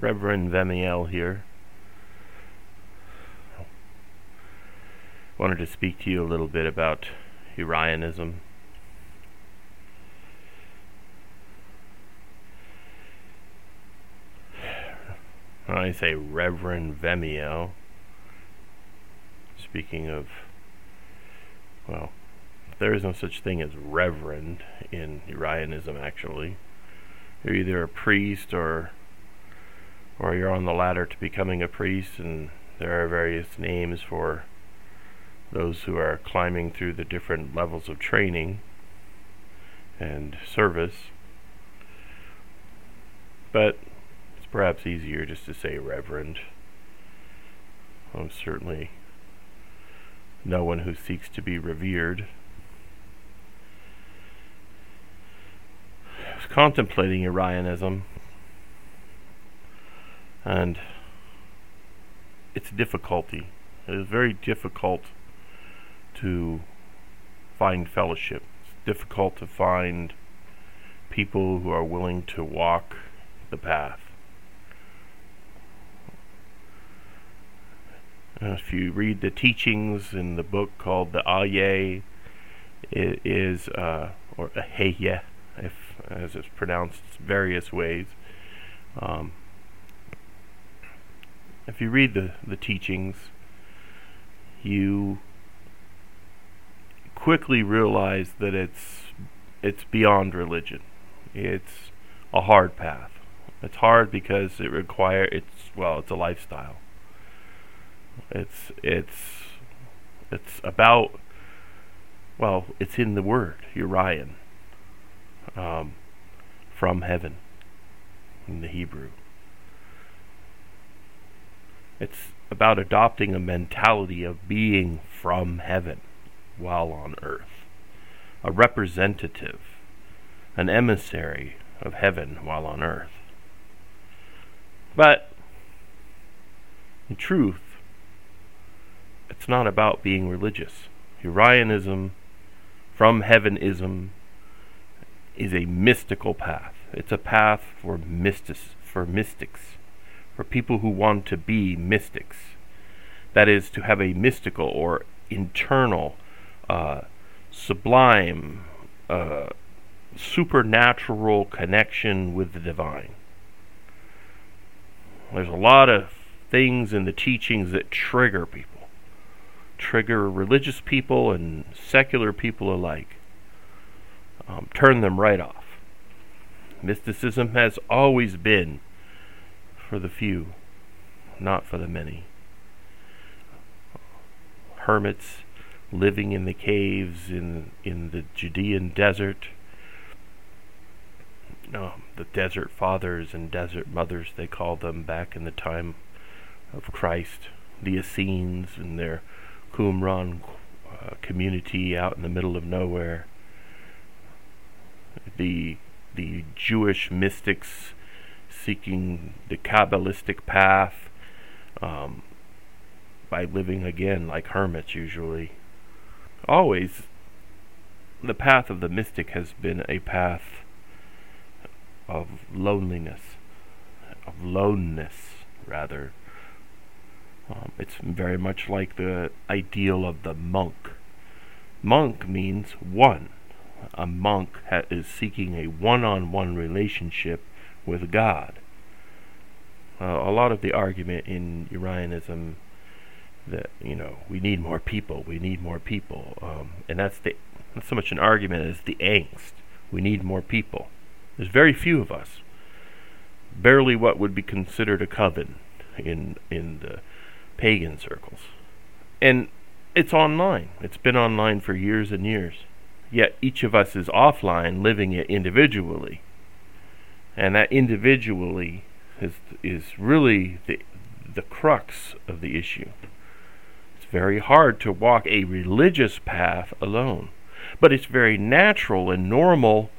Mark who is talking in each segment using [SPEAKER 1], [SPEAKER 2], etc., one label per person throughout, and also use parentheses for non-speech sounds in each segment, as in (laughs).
[SPEAKER 1] Reverend Vemael here. Wanted to speak to you a little bit about Urianism. I say Reverend Vemael, speaking of, well, there is no such thing as reverend in Urianism, actually. You're either a priest or or you're on the ladder to becoming a priest, and there are various names for those who are climbing through the different levels of training and service. But it's perhaps easier just to say reverend. I'm certainly no one who seeks to be revered. I was contemplating Urianism and its difficulty. It is very difficult to find fellowship. It's difficult to find people who are willing to walk the path. If you read the teachings in the book called the Aye, it is uh, or Aheye, if as it's pronounced various ways. Um, if you read the, the teachings, you quickly realize that it's it's beyond religion. It's a hard path. It's hard because it require it's well, it's a lifestyle. It's it's it's about well, it's in the word, Urian. Um, from heaven in the Hebrew. It's about adopting a mentality of being from heaven while on earth, a representative, an emissary of heaven while on earth. But, in truth, it's not about being religious. Urianism, from heavenism, is a mystical path. It's a path for mystic, for mystics for people who want to be mystics. That is, to have a mystical or internal, uh, sublime, uh, supernatural connection with the divine. There's a lot of things in the teachings that trigger people, trigger religious people and secular people alike, um, turn them right off. Mysticism has always been for the few, not for the many. Hermits living in the caves in in the Judean desert. No, the desert fathers and desert mothers they called them back in the time of Christ. The Essenes and their Qumran uh, community out in the middle of nowhere. The the Jewish mystics seeking the Kabbalistic path um, by living again like hermits usually. Always, the path of the mystic has been a path of loneliness, of loneness, rather. Um, it's very much like the ideal of the monk. Monk means one. A monk ha- is seeking a one on one relationship with God. Uh, a lot of the argument in Urianism that you know we need more people, we need more people, um, and that's the not so much an argument as the angst. We need more people. There's very few of us. Barely what would be considered a coven in in the pagan circles, and it's online. It's been online for years and years. Yet each of us is offline, living it individually and that individually is is really the the crux of the issue. It's very hard to walk a religious path alone, but it's very natural and normal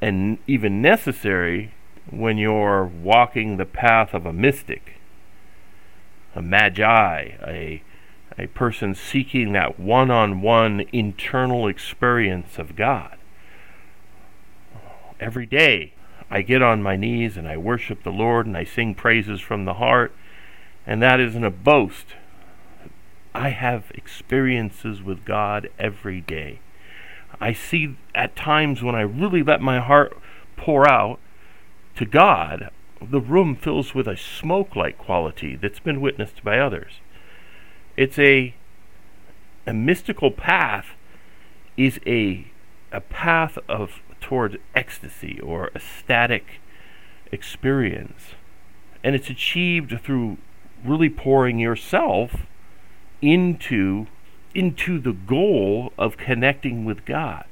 [SPEAKER 1] and even necessary when you're walking the path of a mystic, a magi, a a person seeking that one-on-one internal experience of God. Every day I get on my knees and I worship the Lord and I sing praises from the heart. And that isn't a boast. I have experiences with God every day. I see at times when I really let my heart pour out to God, the room fills with a smoke like quality that's been witnessed by others. It's a a mystical path is a a path of towards ecstasy or ecstatic experience. And it's achieved through really pouring yourself into into the goal of connecting with God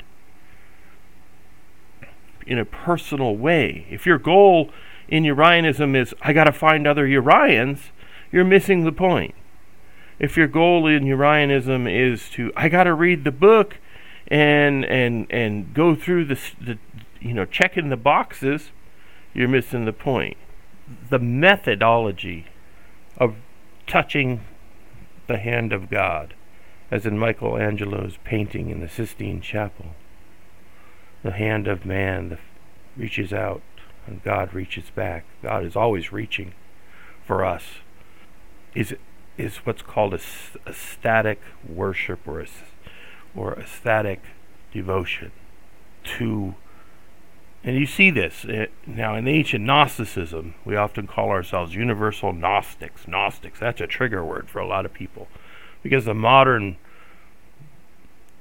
[SPEAKER 1] in a personal way. If your goal in Urianism is I got to find other Urians, you're missing the point. If your goal in Urianism is to I got to read the book and and and go through the, the you know checking the boxes, you're missing the point. The methodology of touching the hand of God, as in Michelangelo's painting in the Sistine Chapel. The hand of man reaches out and God reaches back. God is always reaching for us. Is is what's called a, a static worship or a or ecstatic devotion to and you see this uh, now in ancient Gnosticism. We often call ourselves universal Gnostics. Gnostics. That's a trigger word for a lot of people, because the modern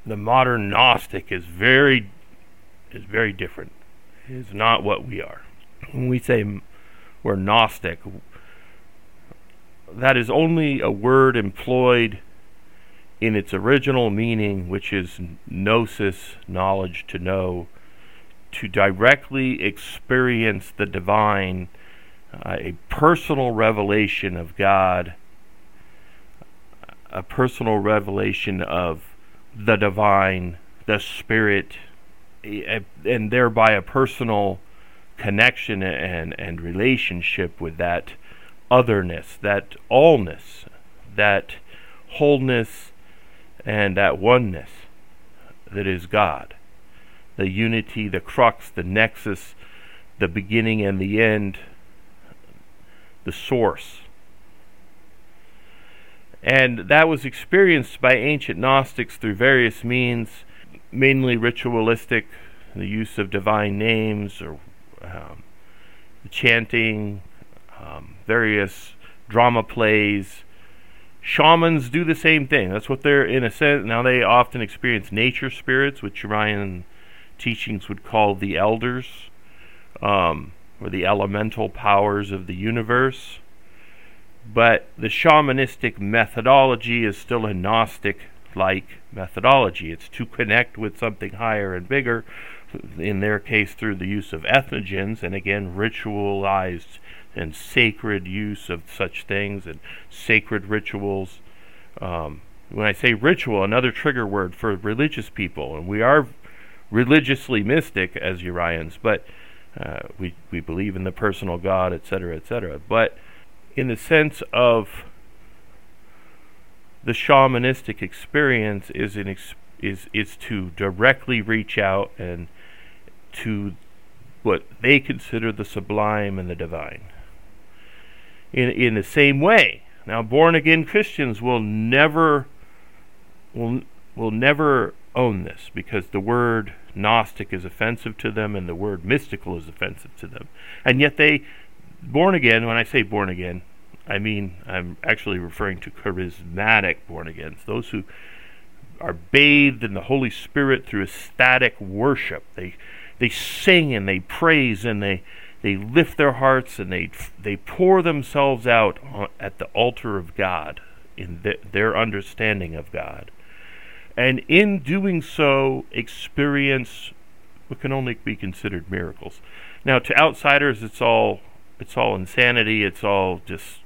[SPEAKER 1] the modern Gnostic is very is very different. It is not what we are. When we say we're Gnostic, that is only a word employed in its original meaning, which is gnosis, knowledge, to know, to directly experience the divine, uh, a personal revelation of God, a personal revelation of the divine, the spirit, and thereby a personal connection and, and relationship with that otherness, that allness, that wholeness and that oneness that is God. The unity, the crux, the nexus, the beginning and the end, the source. And that was experienced by ancient Gnostics through various means, mainly ritualistic, the use of divine names or um, chanting, um, various drama plays, Shamans do the same thing. That's what they're in a sense. Now they often experience nature spirits, which Urian teachings would call the elders, um, or the elemental powers of the universe. But the shamanistic methodology is still a Gnostic like methodology. It's to connect with something higher and bigger, in their case through the use of entheogens and again, ritualized and sacred use of such things and sacred rituals. Um, when I say ritual, another trigger word for religious people, and we are religiously mystic as Urians, but uh, we we believe in the personal God, etc., etc. But in the sense of the shamanistic experience is an ex- is is to directly reach out and to what they consider the sublime and the divine in, in the same way. Now, born again Christians will never will will never own this because the word Gnostic is offensive to them and the word mystical is offensive to them. And yet they born again, when I say born again, I mean I'm actually referring to charismatic born agains, those who are bathed in the Holy Spirit through ecstatic worship. They they sing and they praise and they they lift their hearts and they they pour themselves out at the altar of God in the, their understanding of God, and in doing so, experience what can only be considered miracles. Now, to outsiders, it's all it's all insanity. It's all just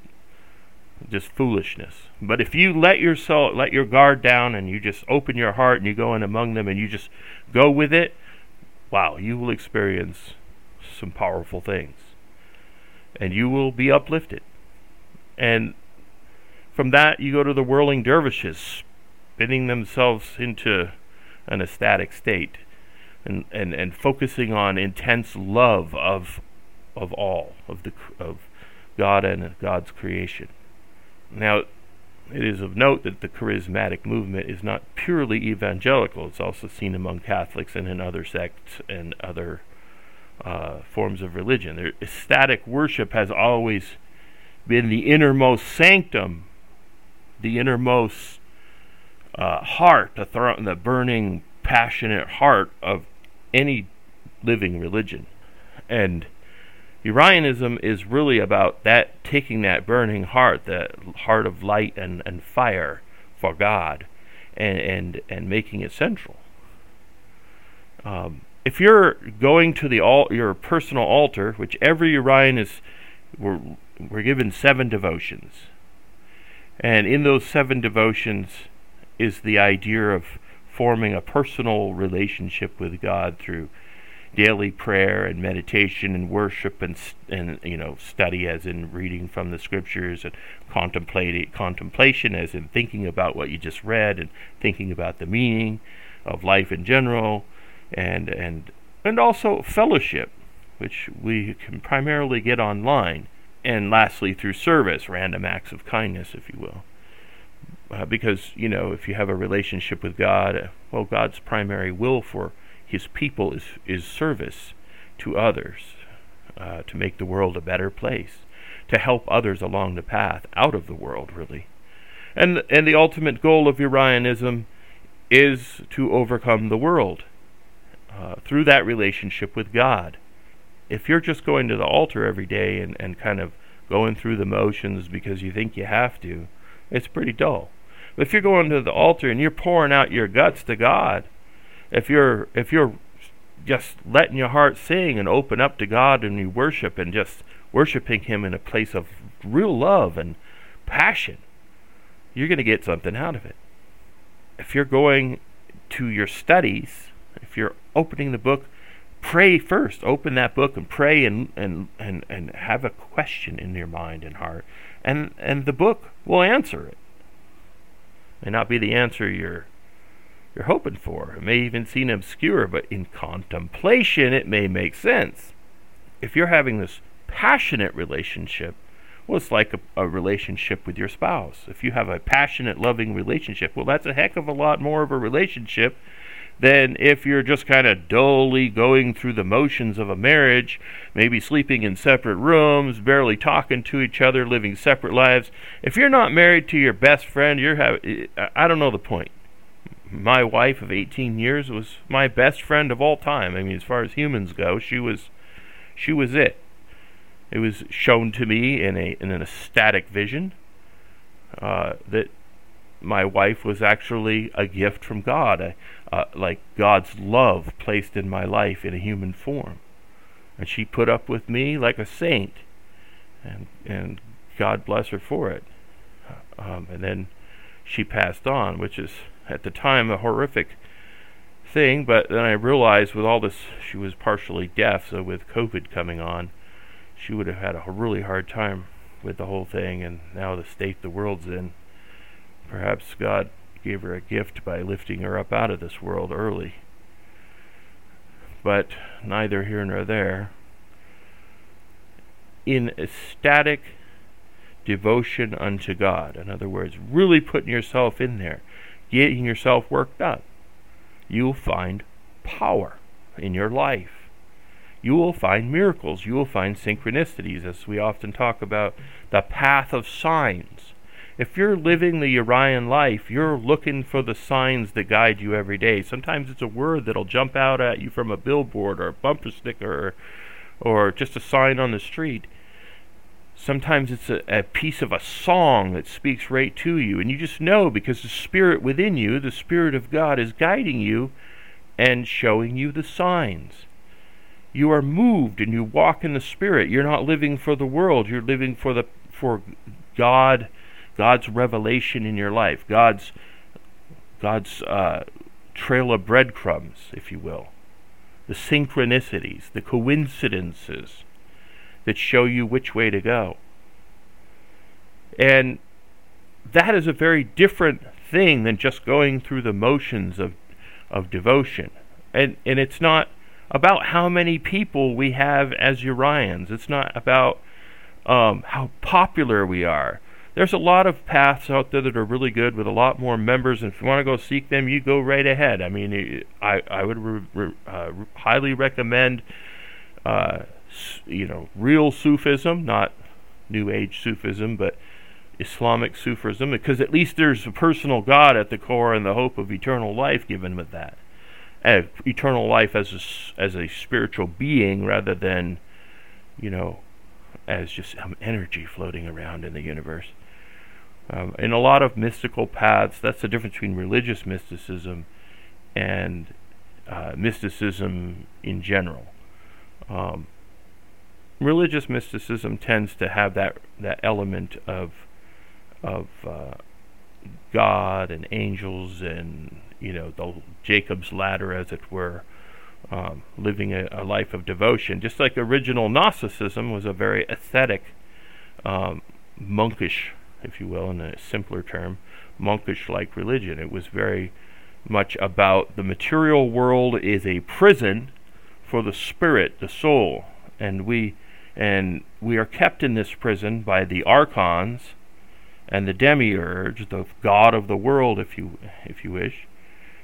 [SPEAKER 1] just foolishness. But if you let yourself let your guard down and you just open your heart and you go in among them and you just go with it, wow, you will experience some powerful things. And you will be uplifted. And from that, you go to the whirling dervishes, spinning themselves into an ecstatic state. and, and, and focusing on intense love of of all of the of God and God's creation. Now, it is of note that the charismatic movement is not purely evangelical. It's also seen among Catholics and in other sects and other uh, forms of religion. Their ecstatic worship has always been the innermost sanctum, the innermost uh, heart, the, th- the burning, passionate heart of any living religion. And Urianism is really about that taking that burning heart, that heart of light and, and fire for God, and and, and making it central. Um, if you're going to the al- your personal altar, which every Urian is, we're, we're given seven devotions, and in those seven devotions is the idea of forming a personal relationship with God through daily prayer and meditation and worship and and you know study as in reading from the scriptures and contemplating contemplation as in thinking about what you just read and thinking about the meaning of life in general and and and also fellowship which we can primarily get online and lastly through service random acts of kindness if you will uh, because you know if you have a relationship with God well God's primary will for his people is, is service to others, uh, to make the world a better place, to help others along the path out of the world, really. And, and the ultimate goal of Urianism is to overcome the world uh, through that relationship with God. If you're just going to the altar every day and, and kind of going through the motions because you think you have to, it's pretty dull. But if you're going to the altar and you're pouring out your guts to God, if you're if you're just letting your heart sing and open up to God and you worship and just worshiping Him in a place of real love and passion, you're going to get something out of it. If you're going to your studies, if you're opening the book, pray first. Open that book and pray and, and, and, and have a question in your mind and heart. And, and the book will answer it. it May not be the answer you're you're hoping for. It may even seem obscure, but in contemplation, it may make sense. If you're having this passionate relationship, well, it's like a, a, relationship with your spouse. If you have a passionate, loving relationship, well, that's a heck of a lot more of a relationship than if you're just kind of dully going through the motions of a marriage, maybe sleeping in separate rooms, barely talking to each other, living separate lives. If you're not married to your best friend, you're having, I don't know the point my wife of 18 years was my best friend of all time. I mean, as far as humans go, she was she was it. It was shown to me in a in an ecstatic vision uh, that my wife was actually a gift from God, uh, like God's love placed in my life in a human form, and she put up with me like a saint, and and God bless her for it. Um, and then she passed on, which is at the time a horrific thing, but then I realized with all this, she was partially deaf, so with COVID coming on, she would have had a really hard time with the whole thing, and now the state the world's in. Perhaps God gave her a gift by lifting her up out of this world early. But neither here nor there. In ecstatic devotion unto God, in other words, really putting yourself in there, getting yourself worked up, you'll find power in your life. You will find miracles. You will find synchronicities, as we often talk about the path of signs. If you're living the Urian life, you're looking for the signs that guide you every day. Sometimes it's a word that'll jump out at you from a billboard or a bumper sticker or, or just a sign on the street. Sometimes it's a, a, piece of a song that speaks right to you, and you just know because the Spirit within you, the Spirit of God, is guiding you and showing you the signs. You are moved and you walk in the Spirit. You're not living for the world. You're living for the for God, God's revelation in your life, God's God's uh, trail of breadcrumbs, if you will, the synchronicities, the coincidences that show you which way to go. And that is a very different thing than just going through the motions of, of devotion. and and it's not about how many people we have as Urians. It's not about um, how popular we are. There's a lot of paths out there that are really good with a lot more members, and if you want to go seek them, you go right ahead. I mean, I I would re, re, uh, highly recommend, uh, you know, real Sufism, not New Age Sufism, but Islamic Sufism, because at least there's a personal God at the core and the hope of eternal life given with that. Uh, eternal life as a, as a spiritual being rather than, you know, as just some energy floating around in the universe. Um, in a lot of mystical paths, that's the difference between religious mysticism and uh, mysticism in general. Um, religious mysticism tends to have that that element of of uh, God and angels and you know the Jacob's ladder, as it were, um, living a, a, life of devotion. Just like original Gnosticism was a very ascetic, um, monkish, if you will, in a simpler term, monkish-like religion. It was very much about the material world is a prison for the spirit, the soul, and we and we are kept in this prison by the archons and the demiurge, the god of the world, if you if you wish,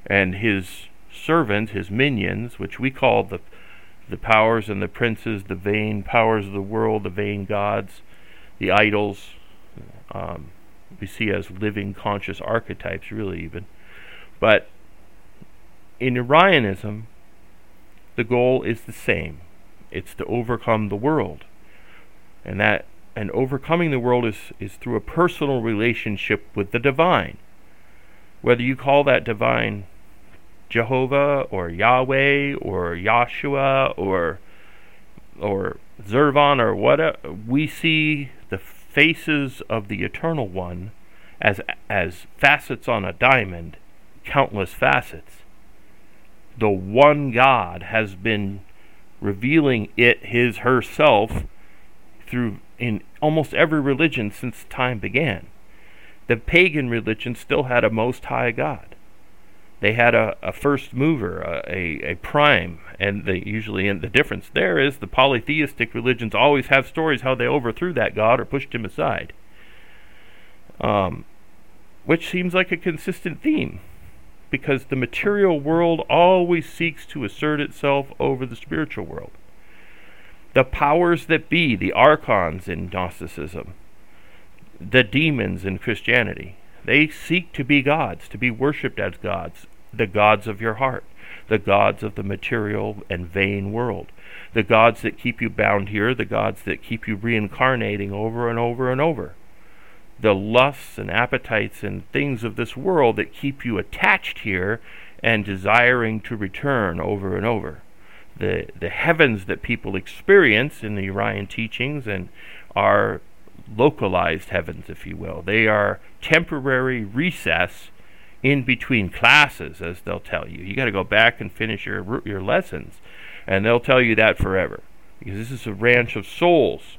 [SPEAKER 1] and his servants, his minions, which we call the the powers and the princes, the vain powers of the world, the vain gods, the idols, um, we see as living conscious archetypes, really even. But in Urianism, the goal is the same. It's to overcome the world. And that and overcoming the world is, is through a personal relationship with the divine. Whether you call that divine Jehovah or Yahweh or Yahshua or or Zervan or whatever, we see the faces of the Eternal One as as facets on a diamond, countless facets. The one God has been revealing it his herself through in almost every religion since time began. The pagan religion still had a most high God. They had a, a first mover, a, a, prime, and they usually and the difference there is the polytheistic religions always have stories how they overthrew that god or pushed him aside. Um, which seems like a consistent theme because the material world always seeks to assert itself over the spiritual world. The powers that be, the archons in Gnosticism, the demons in Christianity, they seek to be gods, to be worshipped as gods, the gods of your heart, the gods of the material and vain world, the gods that keep you bound here, the gods that keep you reincarnating over and over and over the lusts and appetites and things of this world that keep you attached here and desiring to return over and over. The, the heavens that people experience in the Urian teachings and are localized heavens, if you will. They are temporary recess in between classes, as they'll tell you. You got to go back and finish your your lessons, and they'll tell you that forever, because this is a ranch of souls.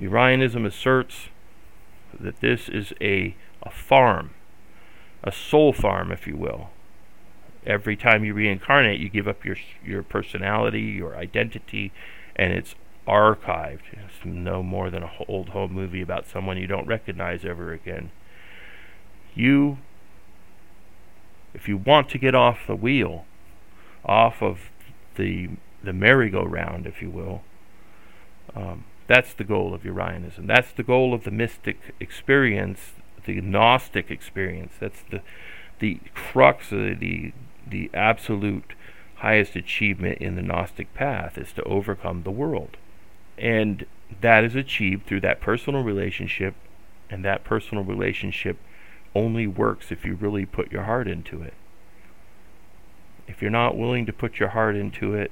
[SPEAKER 1] Urianism asserts that this is a, a farm, a soul farm, if you will. Every time you reincarnate, you give up your your personality, your identity, and it's archived. It's no more than an old home movie about someone you don't recognize ever again. You, if you want to get off the wheel, off of the the merry-go-round, if you will, um, that's the goal of Urianism. That's the goal of the mystic experience, the Gnostic experience. That's the the crux of the the absolute highest achievement in the Gnostic path is to overcome the world. And that is achieved through that personal relationship, and that personal relationship only works if you really put your heart into it. If you're not willing to put your heart into it,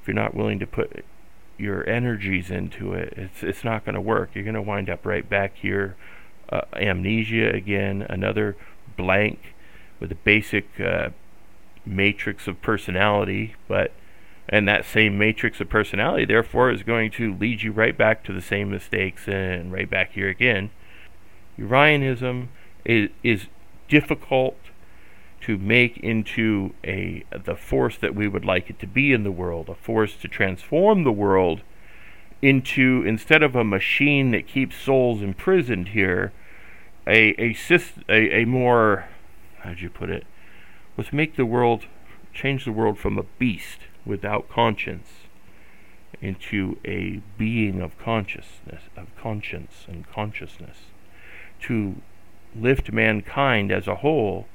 [SPEAKER 1] if you're not willing to put your energies into it, it's it's not going to work. You're going to wind up right back here, uh, amnesia again, another blank with a basic uh, matrix of personality, but and that same matrix of personality, therefore, is going to lead you right back to the same mistakes and right back here again. Urianism is is difficult to make into a the force that we would like it to be in the world, a force to transform the world into instead of a machine that keeps souls imprisoned here, a a a, a more how'd you put it? Was make the world change the world from a beast without conscience into a being of consciousness of conscience and consciousness to lift mankind as a whole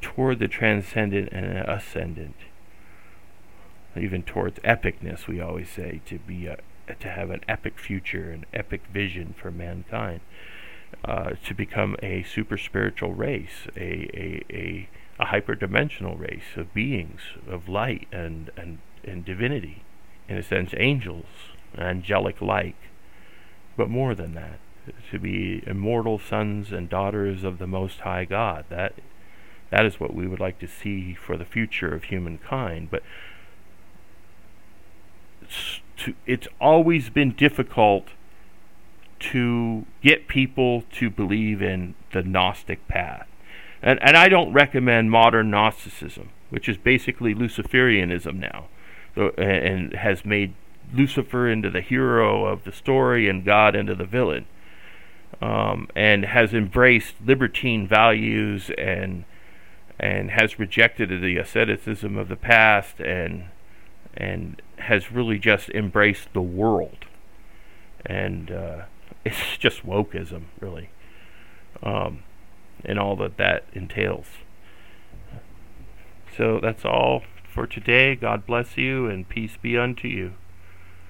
[SPEAKER 1] toward the transcendent and ascendant. Even towards epicness we always say to be a, to have an epic future an epic vision for mankind. Uh, to become a super spiritual race a, a, a, a hyperdimensional race of beings of light and, and, and divinity. In a sense angels angelic like but more than that to be immortal sons and daughters of the most high god that that is what we would like to see for the future of humankind. But it's, to, it's always been difficult to get people to believe in the Gnostic path. And, and I don't recommend modern Gnosticism, which is basically Luciferianism now, and has made Lucifer into the hero of the story and God into the villain, um, and has embraced libertine values and and has rejected the asceticism of the past and and has really just embraced the world. And uh, (laughs) it's just wokeism really um, and all that that entails. So that's all for today. God bless you and peace be unto you